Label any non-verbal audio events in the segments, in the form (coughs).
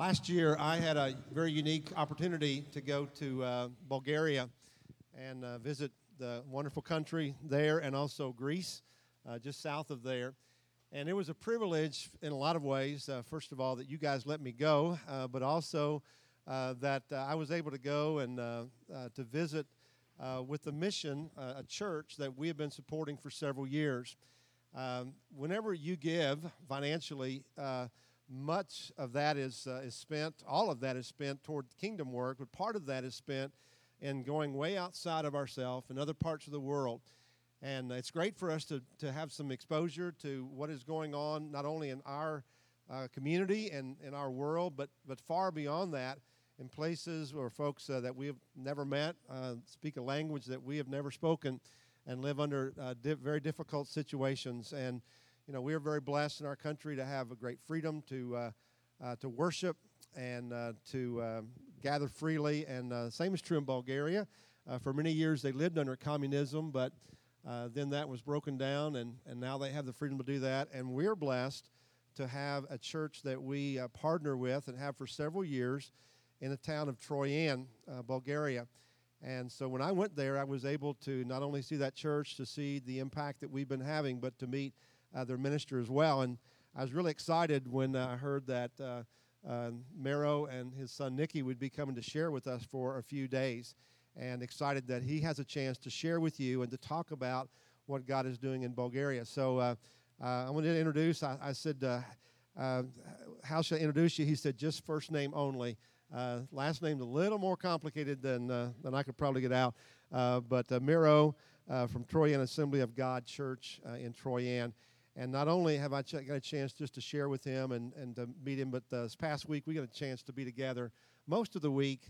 Last year, I had a very unique opportunity to go to uh, Bulgaria and uh, visit the wonderful country there and also Greece, uh, just south of there. And it was a privilege in a lot of ways. Uh, first of all, that you guys let me go, uh, but also uh, that I was able to go and to visit with the mission, a church that we have been supporting for several years. Um, whenever you give financially, much of that is, uh, is spent, all of that is spent toward kingdom work, but part of that is spent in going way outside of ourselves and other parts of the world. And it's great for us to, to have some exposure to what is going on, not only in our uh, community and in our world, but, but far beyond that, in places where folks uh, that we have never met uh, speak a language that we have never spoken and live under uh, very difficult situations. And you know, we are very blessed in our country to have a great freedom to, uh, uh, to worship and uh, to uh, gather freely. And uh, same is true in Bulgaria. Uh, for many years, they lived under communism, but then that was broken down, and, and now they have the freedom to do that. And we're blessed to have a church that we partner with and have for several years in the town of Troyan, Bulgaria. And so when I went there, I was able to not only see that church, to see the impact that we've been having, but to meet uh, their minister as well. And I was really excited when I heard that uh, uh, Mero and his son Nicky would be coming to share with us for a few days, and excited that he has a chance to share with you and to talk about what God is doing in Bulgaria. So uh, uh, I wanted to introduce. I, I said, uh, "How should I introduce you?" He said, "Just first name only." last name's a little more complicated than than I could probably get out. but Mero from Troyan Assembly of God Church in Troyan. And not only have I got a chance just to share with him and, and to meet him, but this past week we got a chance to be together most of the week.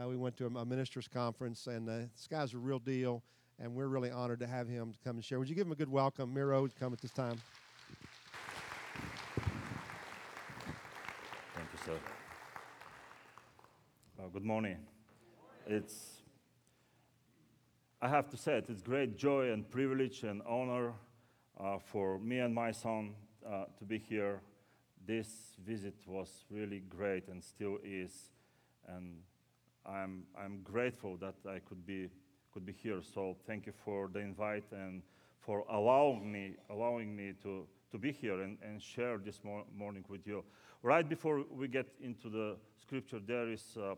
Uh, we went to a, a ministers' conference, and uh, this guy's a real deal, and we're really honored to have him come and share. Would you give him a good welcome? Mero, come at this time. Thank you, sir. Uh, good morning. It's, I have to say it, it's great joy and privilege and honor uh, for me and my son uh, to be here. This visit was really great and still is, and I'm, I'm grateful that I could be, could be here. So thank you for the invite and for allowing me, allowing me to, to be here and, and share this mor- morning with you. Right before we get into the scripture, there is uh,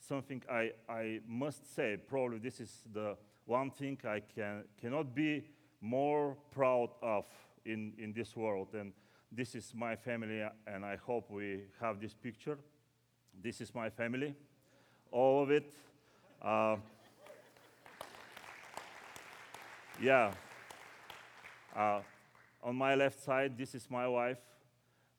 something I, I must say. Probably this is the one thing I can, cannot be more proud of in, in this world. And this is my family, and I hope we have this picture. This is my family, all of it. Uh, yeah. Uh, on my left side, this is my wife.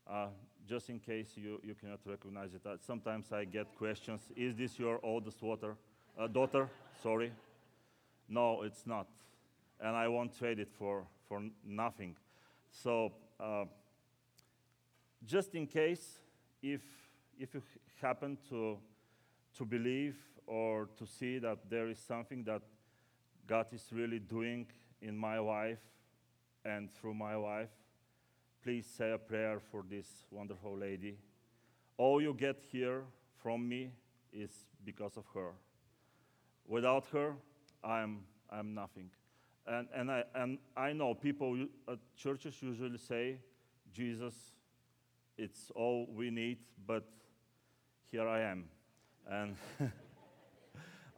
Uh, just in case you, you cannot recognize it. Uh, sometimes I get questions Is this your oldest water, uh, daughter? Sorry. No, it's not and I won't trade it for, for nothing. So, uh, just in case, if, if you happen to, to believe or to see that there is something that God is really doing in my wife and through my wife, please say a prayer for this wonderful lady. All you get here from me is because of her. Without her, I'm, I'm nothing. And, and, I, and I know people at churches usually say, Jesus, it's all we need, but here I am. And (laughs)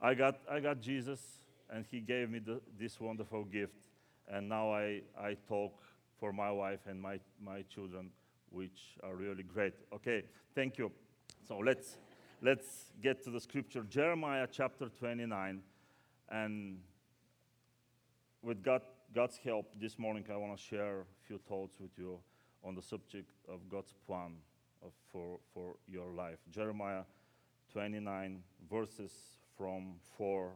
I, got, I got Jesus, and he gave me the, this wonderful gift. And now I, I talk for my wife and my, my children, which are really great. Okay, thank you. So let's, let's get to the scripture Jeremiah chapter 29. And with God, God's help, this morning I want to share a few thoughts with you on the subject of God's plan of, for, for your life. Jeremiah 29, verses from 4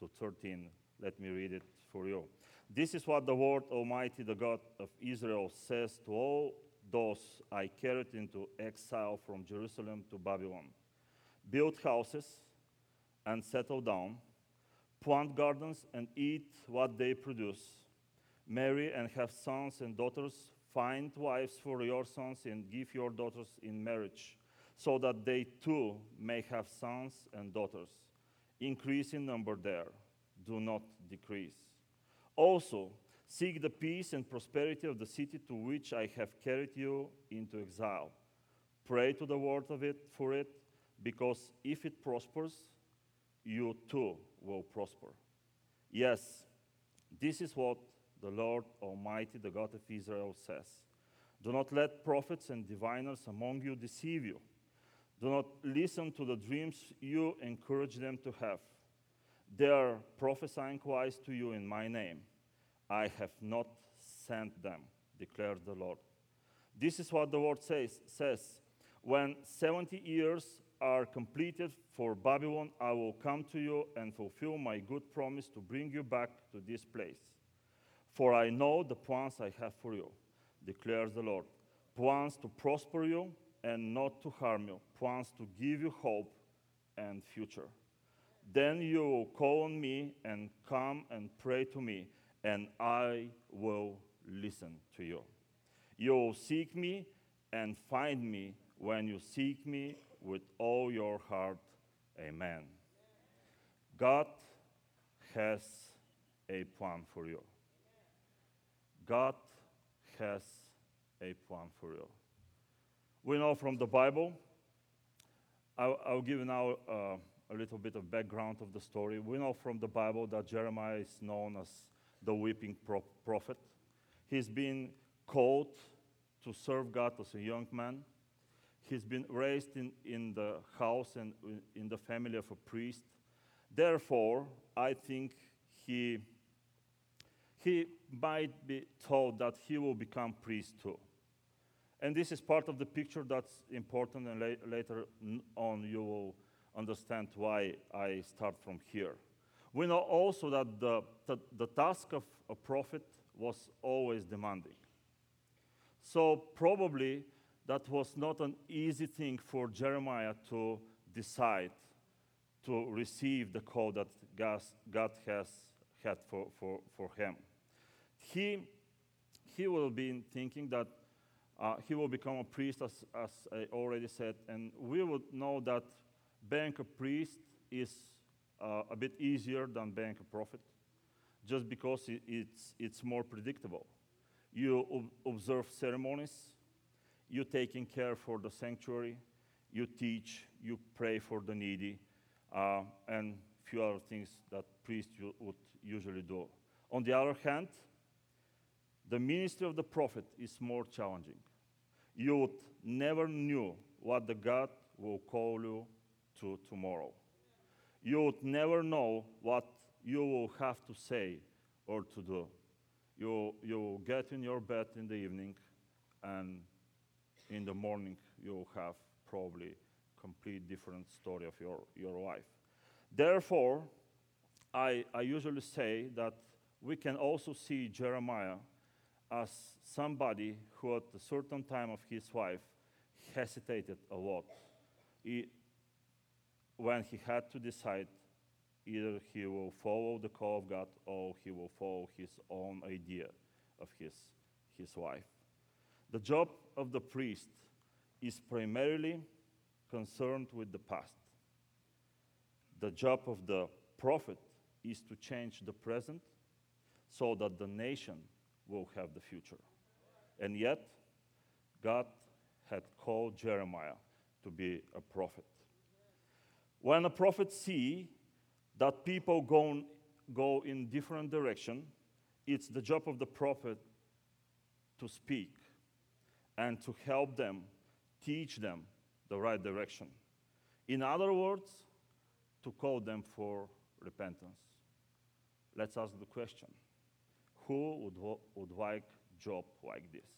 to 13. Let me read it for you. This is what the Lord Almighty, the God of Israel, says to all those I carried into exile from Jerusalem to Babylon build houses and settle down plant gardens and eat what they produce. Marry and have sons and daughters. Find wives for your sons and give your daughters in marriage. so that they too may have sons and daughters. Increase in number there, do not decrease. Also, seek the peace and prosperity of the city to which I have carried you into exile. Pray to the Lord of it for it, because if it prospers, you too will prosper. Yes, this is what the Lord Almighty, the God of Israel, says. Do not let prophets and diviners among you deceive you. Do not listen to the dreams you encourage them to have. They are prophesying lies to you in my name. I have not sent them, declares the Lord. This is what the Lord says, says When 70 years are completed for Babylon, I will come to you and fulfill my good promise to bring you back to this place. For I know the plans I have for you, declares the Lord plans to prosper you and not to harm you, plans to give you hope and future. Then you will call on me and come and pray to me, and I will listen to you. You will seek me and find me when you seek me with all your heart. Amen. God has a plan for you. God has a plan for you. We know from the Bible, I'll, I'll give you now uh, a little bit of background of the story. We know from the Bible that Jeremiah is known as the weeping pro- prophet. He's been called to serve God as a young man. He's been raised in, in the house and in the family of a priest. Therefore, I think he, he might be told that he will become priest too. And this is part of the picture that's important, and la- later on you will understand why I start from here. We know also that the, the, the task of a prophet was always demanding. So, probably that was not an easy thing for Jeremiah to decide to receive the call that God, has had for, for, for him. He, he will be thinking that uh, he will become a priest, as, as I already said, and we would know that being a priest is uh, a bit easier than being a prophet, just because it, it's, it's more predictable. You ob- observe ceremonies, you taking care for the sanctuary, you teach, you pray for the needy, uh, and few other things that priests would usually do. On the other hand, the ministry of the prophet is more challenging. You would never knew what the God will call you to tomorrow. You would never know what you will have to say or to do. You, you will get in your bed in the evening and in the morning you have probably complete different story of your, your life. Therefore, I, I usually say that we can also see Jeremiah as somebody who, at a certain time of his life, hesitated a lot. He, when he had to decide either he will follow the call of God or he will follow his own idea of his, his life. The job of the priest is primarily concerned with the past. The job of the prophet is to change the present so that the nation will have the future. And yet, God had called Jeremiah to be a prophet. When a prophet see that people go, go in different direction, it's the job of the prophet to speak and to help them, teach them the right direction. In other words, to call them for repentance. Let's ask the question who would, would like job like this?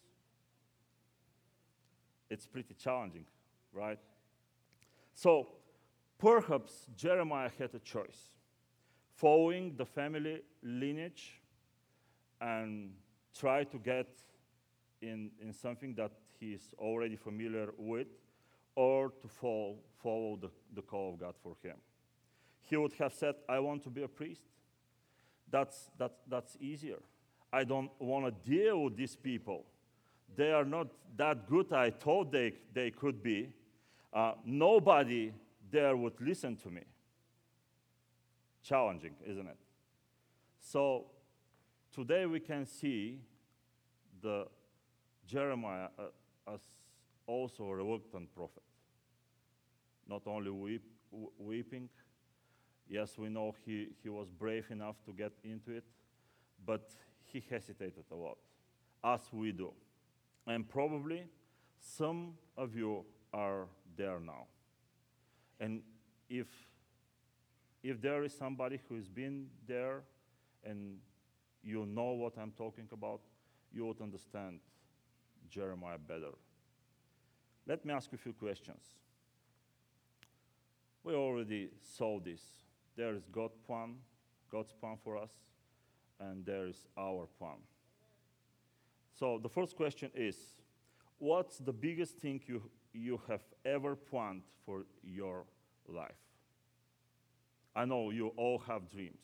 It's pretty challenging, right? So perhaps Jeremiah had a choice. Following the family lineage and try to get in, in something that he's already familiar with, or to follow, follow the, the call of God for him. He would have said, I want to be a priest. That's, that's, that's easier. I don't want to deal with these people. They are not that good I thought they, they could be. Uh, nobody there would listen to me. Challenging, isn't it? So today we can see the Jeremiah uh, as also a reluctant prophet. Not only weep, weeping, yes, we know he, he was brave enough to get into it, but he hesitated a lot, as we do. And probably some of you are there now. And if, if there is somebody who's been there and you know what I'm talking about, you would understand Jeremiah better. Let me ask you a few questions. We already saw this. There is God's plan, God's plan for us, and there is our plan. So the first question is what's the biggest thing you, you have ever planned for your life? I know you all have dreams.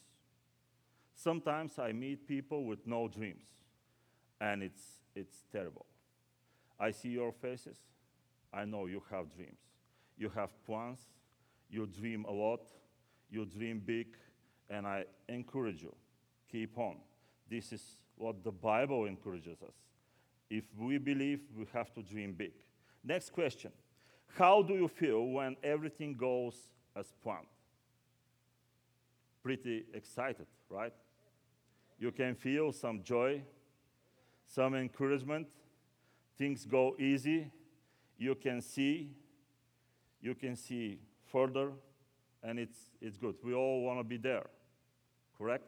Sometimes I meet people with no dreams, and it's, it's terrible. I see your faces. I know you have dreams. You have plans. You dream a lot. You dream big. And I encourage you keep on. This is what the Bible encourages us. If we believe, we have to dream big. Next question How do you feel when everything goes as planned? Pretty excited, right? You can feel some joy, some encouragement. Things go easy. You can see, you can see further, and it's, it's good. We all want to be there, correct?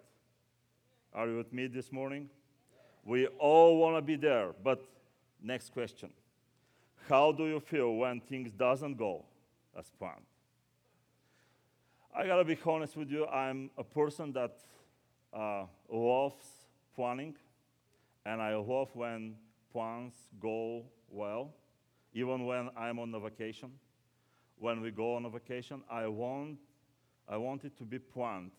Are you with me this morning? We all want to be there, but next question. How do you feel when things doesn't go as planned? I gotta be honest with you, I'm a person that uh, loves planning, and I love when plans go well, even when I'm on a vacation. When we go on a vacation, I want, I want it to be planned.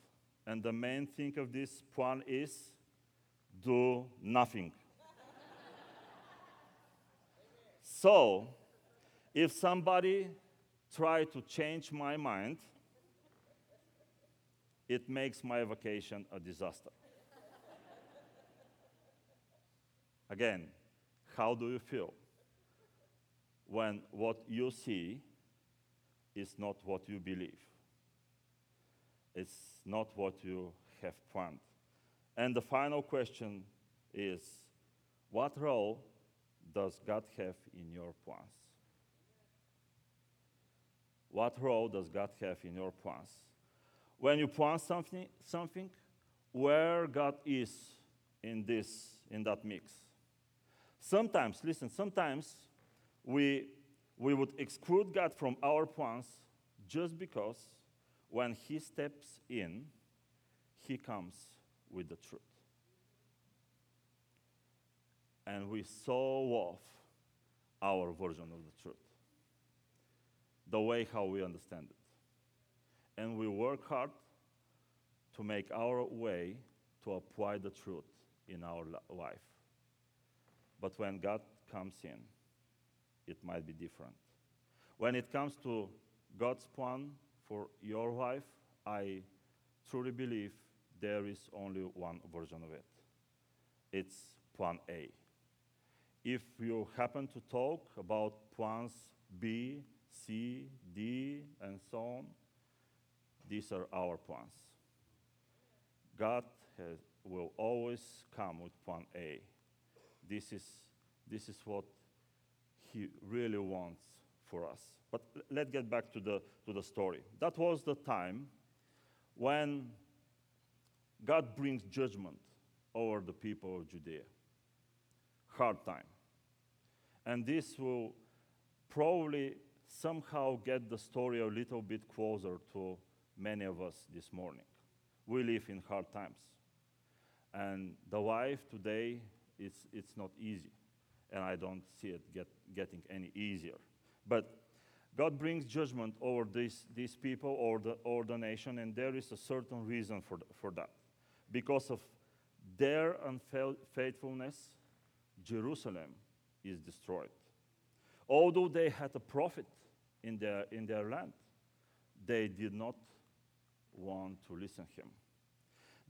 And the main thing of this plan is do nothing. (laughs) so, if somebody try to change my mind, it makes my vacation a disaster. (laughs) Again, how do you feel when what you see is not what you believe? It's not what you have planned. And the final question is what role does God have in your plans? What role does God have in your plans? When you plan something, something where God is in this, in that mix. Sometimes, listen, sometimes we, we would exclude God from our plans just because when He steps in, He comes with the truth. And we so love our version of the truth, the way how we understand it. And we work hard to make our way to apply the truth in our life. But when God comes in, it might be different. When it comes to God's plan for your life, I truly believe there is only one version of it. It's plan A. If you happen to talk about plans B, C, D, and so on, these are our plans. God has, will always come with plan A. This is, this is what He really wants for us. But let's get back to the, to the story. That was the time when God brings judgment over the people of Judea. Hard time. And this will probably somehow get the story a little bit closer to many of us this morning. We live in hard times. And the life today, it's, it's not easy. And I don't see it get, getting any easier. But God brings judgment over these, these people or the, or the nation, and there is a certain reason for, for that because of their unfaithfulness, Jerusalem is destroyed. Although they had a prophet in their, in their land. They did not want to listen to him.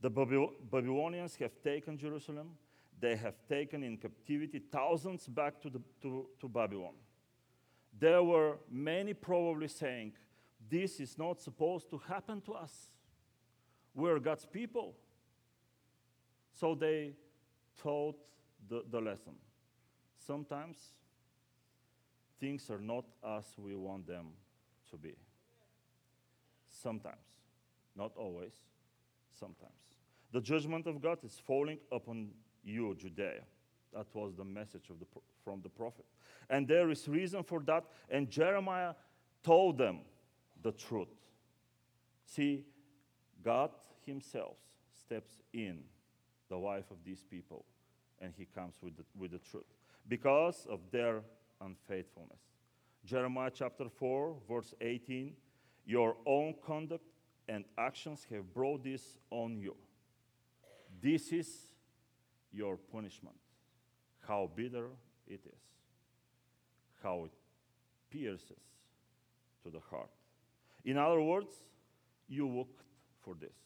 The Babylonians have taken Jerusalem. They have taken in captivity thousands back to, the, to, to Babylon. There were many probably saying, This is not supposed to happen to us. We're God's people. So they taught the, the lesson. Sometimes things are not as we want them to be. Sometimes, not always, sometimes. The judgment of God is falling upon you, Judea. That was the message of the, from the prophet. And there is reason for that. And Jeremiah told them the truth. See, God Himself steps in the life of these people and He comes with the, with the truth because of their unfaithfulness. Jeremiah chapter 4, verse 18 Your own conduct and actions have brought this on you. This is your punishment. How bitter it is, how it pierces to the heart. In other words, you looked for this.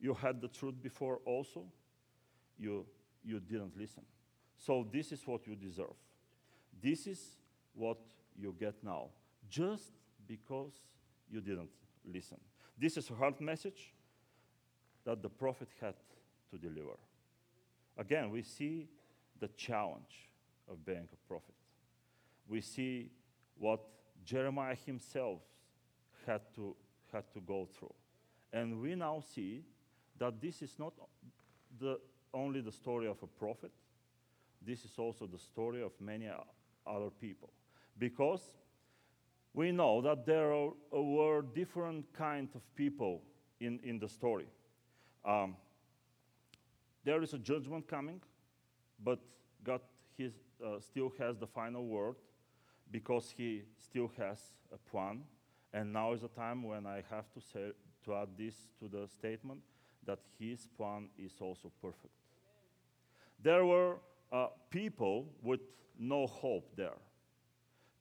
You had the truth before also, you, you didn't listen. So, this is what you deserve. This is what you get now, just because you didn't listen. This is a hard message that the prophet had to deliver. Again, we see the challenge of being a prophet. We see what Jeremiah himself had to, had to go through. And we now see that this is not the, only the story of a prophet, this is also the story of many other people. Because we know that there are, were different kinds of people in, in the story. Um, there is a judgment coming, but God his, uh, still has the final word because He still has a plan. And now is a time when I have to say to add this to the statement that His plan is also perfect. There were uh, people with no hope there,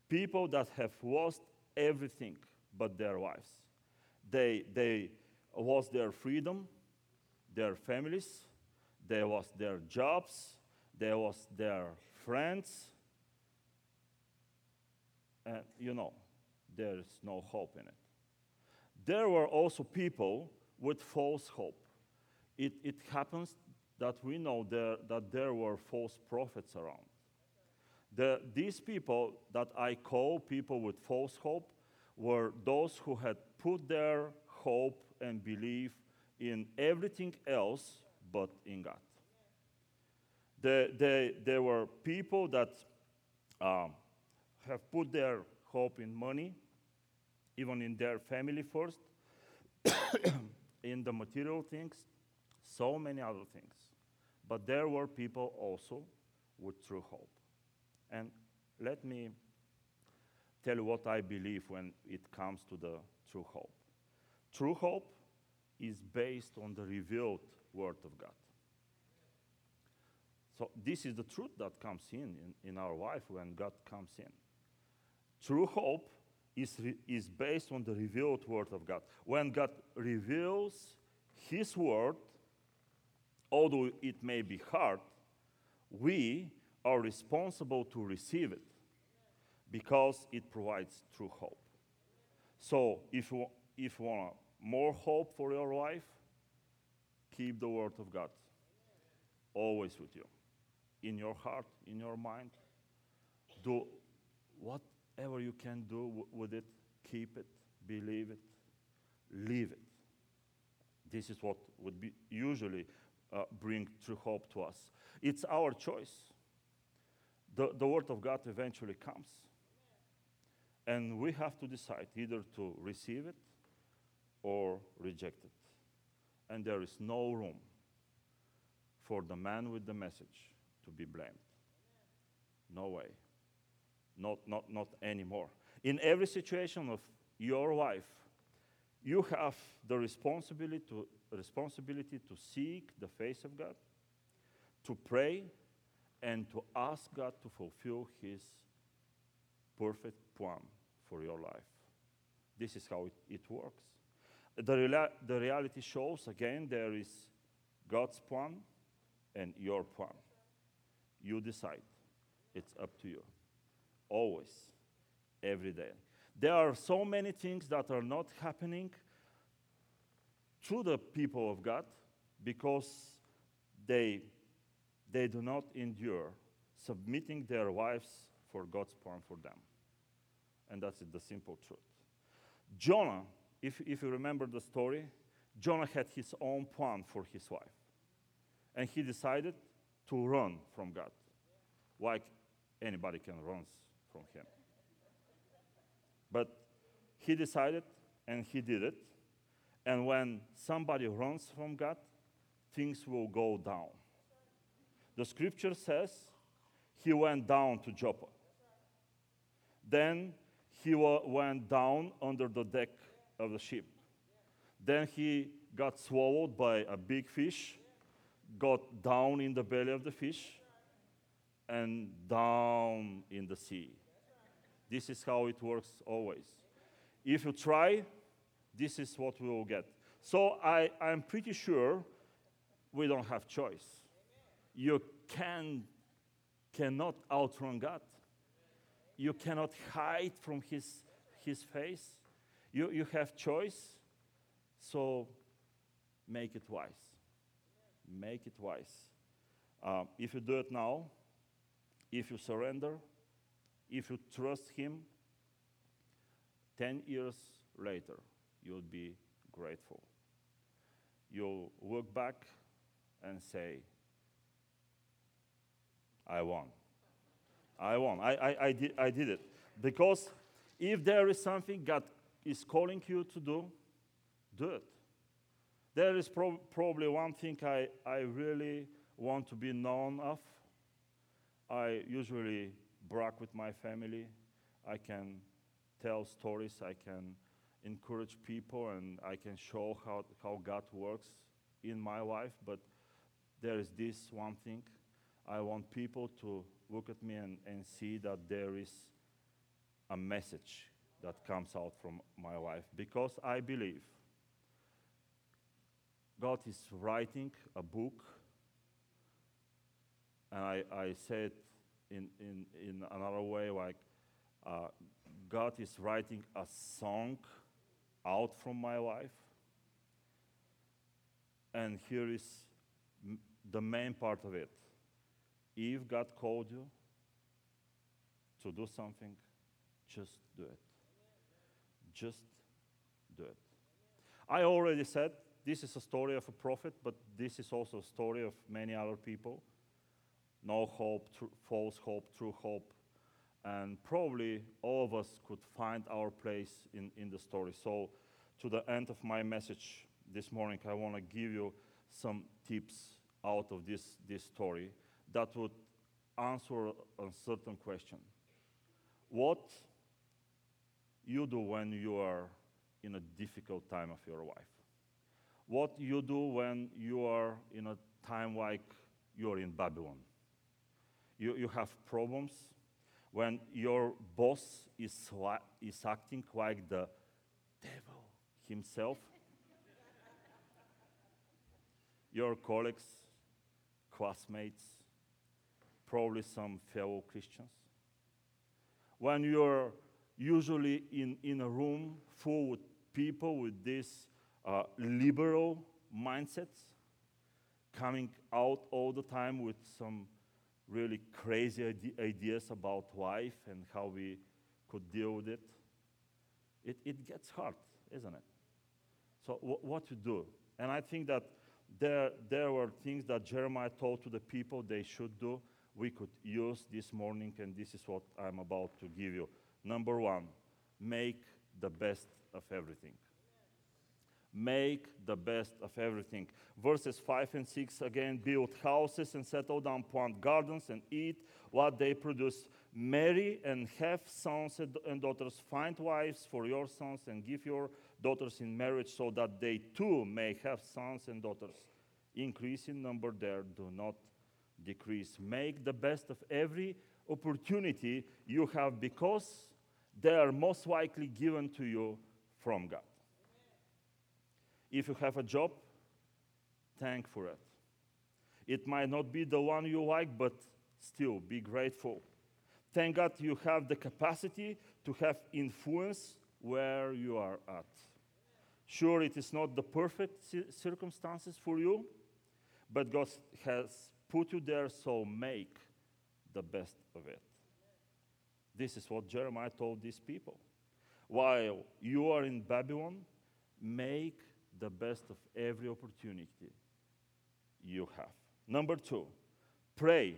people that have lost everything but their lives. They, they lost their freedom, their families, they was their jobs, there was their friends. And you know, there is no hope in it. There were also people with false hope. It, it happens that we know there, that there were false prophets around. The, these people that I call people with false hope were those who had put their hope and belief in everything else but in God. The, the, there were people that um, have put their hope in money, even in their family first, (coughs) in the material things, so many other things. But there were people also with true hope. And let me tell you what I believe when it comes to the true hope. True hope is based on the revealed Word of God. So, this is the truth that comes in, in in our life when God comes in. True hope is, re- is based on the revealed Word of God. When God reveals His Word, although it may be hard, we are responsible to receive it because it provides true hope. So, if you, if you want more hope for your life, keep the Word of God always with you, in your heart, in your mind. Do whatever you can do with it, keep it, believe it, live it. This is what would be usually uh, bring true hope to us. It's our choice. The, the Word of God eventually comes. And we have to decide either to receive it or reject it. And there is no room for the man with the message to be blamed. No way. Not, not, not anymore. In every situation of your life, you have the responsibility to, responsibility to seek the face of God, to pray, and to ask God to fulfill His perfect plan for your life. This is how it, it works. The, the reality shows again there is God's plan and your plan. You decide. It's up to you. Always, every day. There are so many things that are not happening through the people of God because they, they do not endure submitting their wives for God's plan for them. And that's the simple truth. Jonah, if, if you remember the story, Jonah had his own plan for his wife. And he decided to run from God, like anybody can run from him. But he decided and he did it. And when somebody runs from God, things will go down. The scripture says he went down to Joppa. Then he went down under the deck of the ship. Then he got swallowed by a big fish, got down in the belly of the fish, and down in the sea. This is how it works always. If you try, this is what we will get. So I, I'm pretty sure we don't have choice. You can, cannot outrun God. You cannot hide from His, his face. You, you have choice, so make it wise. Make it wise. Uh, if you do it now, if you surrender, if you trust Him, 10 years later, you'll be grateful. You'll look back and say, I won. I won. I, I, I, did, I did it. Because if there is something God is calling you to do, do it. There is prob- probably one thing I, I really want to be known of. I usually brag with my family. I can tell stories. I can encourage people and I can show how, how God works in my life. But there is this one thing. I want people to look at me and, and see that there is a message that comes out from my life because I believe God is writing a book, and I, I say it in, in, in another way like uh, God is writing a song out from my life. And here is m- the main part of it. If God called you to do something, just do it. Just do it. I already said this is a story of a prophet, but this is also a story of many other people. No hope, tr- false hope, true hope. And probably all of us could find our place in, in the story. So, to the end of my message this morning, I want to give you some tips out of this, this story that would answer a certain question. What you do when you are in a difficult time of your life? What you do when you are in a time like you're in Babylon? You, you have problems when your boss is, is acting like the devil himself. (laughs) your colleagues, classmates, probably some fellow Christians. When you're usually in, in a room full with people with these uh, liberal mindsets, coming out all the time with some really crazy ide- ideas about life and how we could deal with it, it, it gets hard, isn't it? So, wh- what to do? And I think that there, there were things that Jeremiah told to the people they should do. We could use this morning, and this is what I'm about to give you. Number one, make the best of everything. Make the best of everything. Verses 5 and 6 again build houses and settle down, plant gardens and eat what they produce. Marry and have sons and daughters. Find wives for your sons and give your daughters in marriage so that they too may have sons and daughters. Increase in number there, do not decrease. Make the best of every opportunity you have because they are most likely given to you from God. If you have a job, thank for it. It might not be the one you like, but still be grateful. Thank God you have the capacity to have influence where you are at. Sure, it is not the perfect circumstances for you, but God has put you there, so make the best of it. This is what Jeremiah told these people. While you are in Babylon, make the best of every opportunity you have. Number two, pray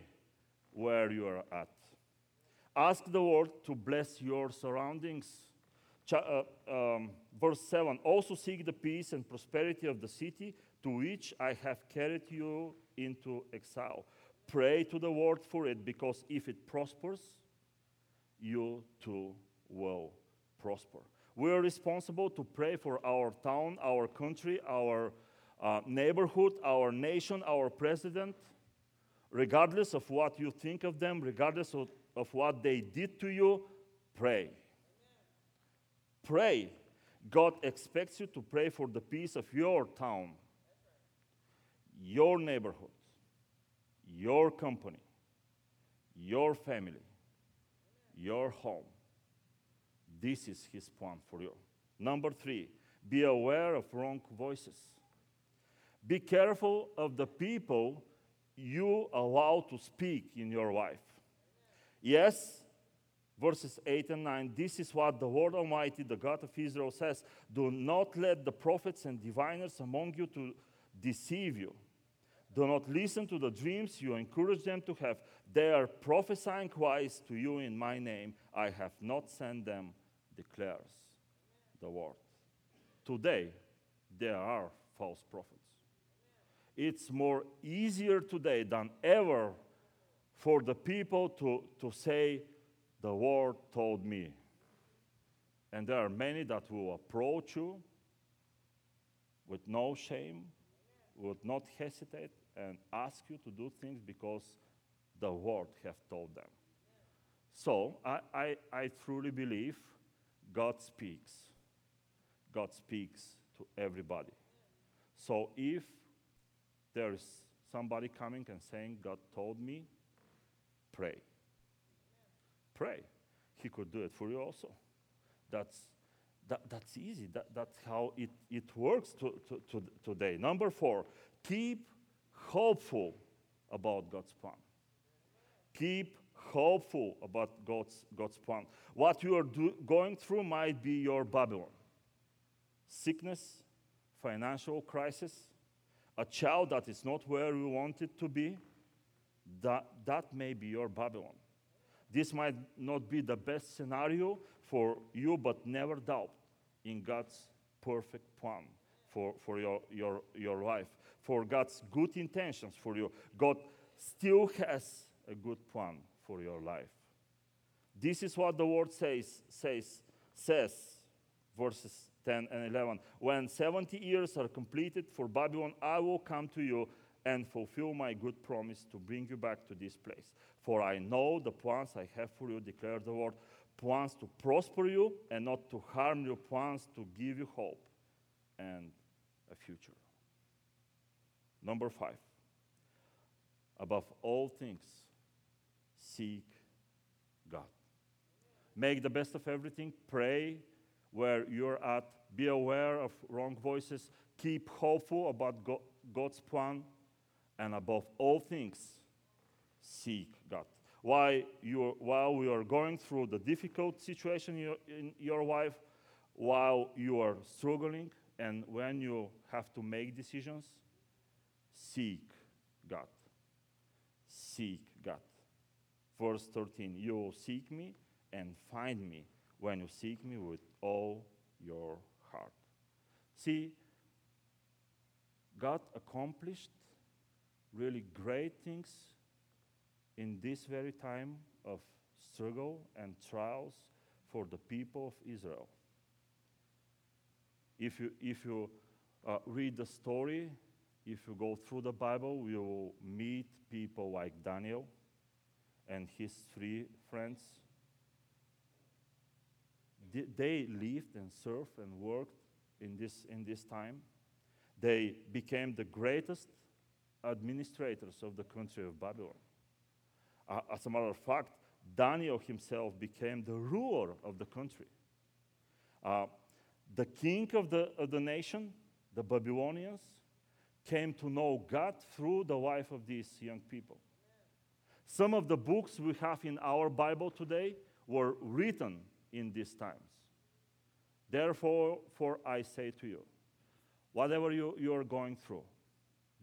where you are at. Ask the Lord to bless your surroundings. Ch- uh, um, verse 7 Also seek the peace and prosperity of the city to which I have carried you into exile. Pray to the Lord for it, because if it prospers, you too will prosper. We are responsible to pray for our town, our country, our uh, neighborhood, our nation, our president, regardless of what you think of them, regardless of, of what they did to you, pray. Pray. God expects you to pray for the peace of your town, your neighborhood, your company, your family, your home. This is His plan for you. Number three, be aware of wrong voices. Be careful of the people you allow to speak in your life. Yes, verses 8 and 9 this is what the Lord Almighty, the God of Israel, says Do not let the prophets and diviners among you to deceive you. Do not listen to the dreams you encourage them to have. They are prophesying wise to you in my name. I have not sent them, declares the Lord. Today, there are false prophets. It's more easier today than ever for the people to, to say, The Lord told me. And there are many that will approach you with no shame, would not hesitate, and ask you to do things because the Lord have told them. So I, I, I truly believe God speaks. God speaks to everybody. So if there is somebody coming and saying, God told me, pray. Pray. He could do it for you also. That's, that, that's easy. That, that's how it, it works to, to, to today. Number four, keep hopeful about God's plan. Keep hopeful about God's, God's plan. What you are do, going through might be your Babylon sickness, financial crisis, a child that is not where you want it to be. That, that may be your Babylon. This might not be the best scenario for you, but never doubt in God's perfect plan for, for your, your, your life, for God's good intentions for you. God still has a good plan for your life. This is what the word says, says, says, verses 10 and 11. When 70 years are completed for Babylon, I will come to you and fulfill my good promise to bring you back to this place. For I know the plans I have for you, declare the Lord plans to prosper you and not to harm you, plans to give you hope and a future. Number five, above all things, seek God. Make the best of everything, pray where you're at, be aware of wrong voices, keep hopeful about God's plan, and above all things, seek God. While, you while we are going through the difficult situation in your life, while you are struggling, and when you have to make decisions, seek God. Seek God. Verse 13 You will seek me and find me when you seek me with all your heart. See, God accomplished really great things in this very time of struggle and trials for the people of Israel. If you, if you uh, read the story, if you go through the Bible, you will meet people like Daniel and his three friends. they lived and served and worked in this, in this time. They became the greatest administrators of the country of Babylon. Uh, as a matter of fact, Daniel himself became the ruler of the country. Uh, the king of the, of the nation, the Babylonians, came to know God through the life of these young people. Some of the books we have in our Bible today were written in these times. Therefore, for I say to you, whatever you, you are going through,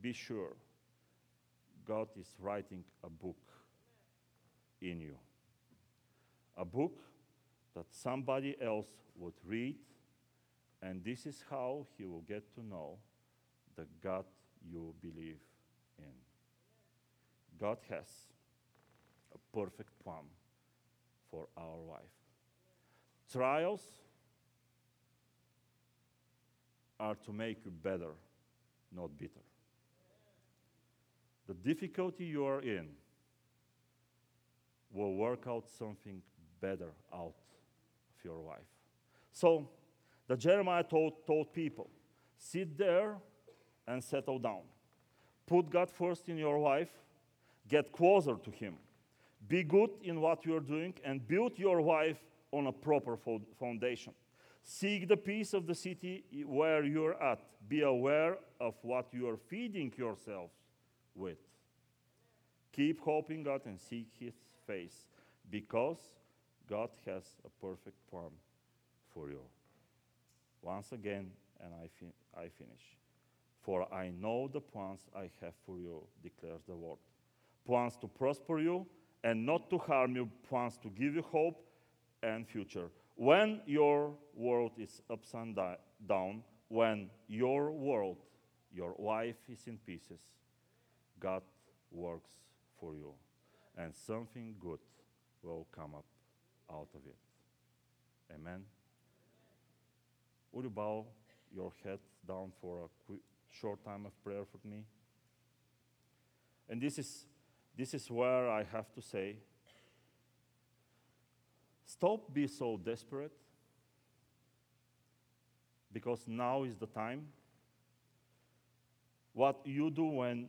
be sure God is writing a book in you. A book that somebody else would read, and this is how he will get to know the God you believe in. God has a perfect plan for our life. Trials are to make you better, not bitter. The difficulty you are in will work out something better out of your life. So, the Jeremiah told, told people sit there and settle down. Put God first in your life, get closer to Him. Be good in what you're doing and build your life on a proper fo- foundation. Seek the peace of the city where you're at. Be aware of what you are feeding yourselves with. Keep hoping God and seek His face because God has a perfect plan for you. Once again, and I, I finish. For I know the plans I have for you, declares the Lord. Plans to prosper you and not to harm you, plans to give you hope and future. When your world is upside down, when your world, your life is in pieces, God works for you, and something good will come up out of it. Amen. Would you bow your head down for a quick, short time of prayer for me? And this is, this is where I have to say stop being so desperate because now is the time. What you do when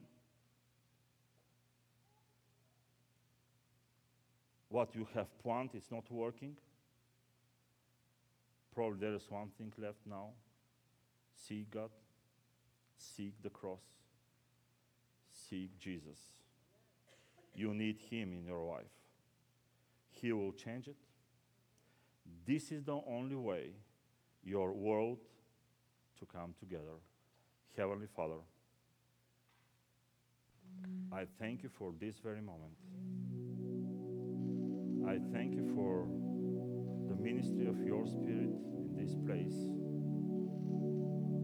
what you have planned is not working, probably there is one thing left now. See God, seek the cross, seek Jesus. You need Him in your life. He will change it. This is the only way your world to come together. Heavenly Father, I thank you for this very moment. I thank you for the ministry of your Spirit in this place.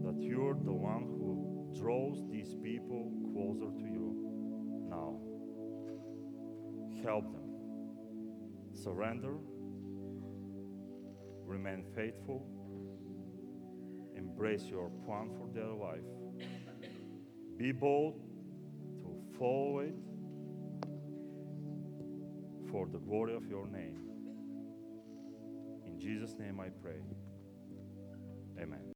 That you're the one who draws these people closer to you now. Help them. Surrender. Remain faithful. Embrace your plan for their life. Be bold to follow it for the glory of your name. In Jesus' name I pray. Amen.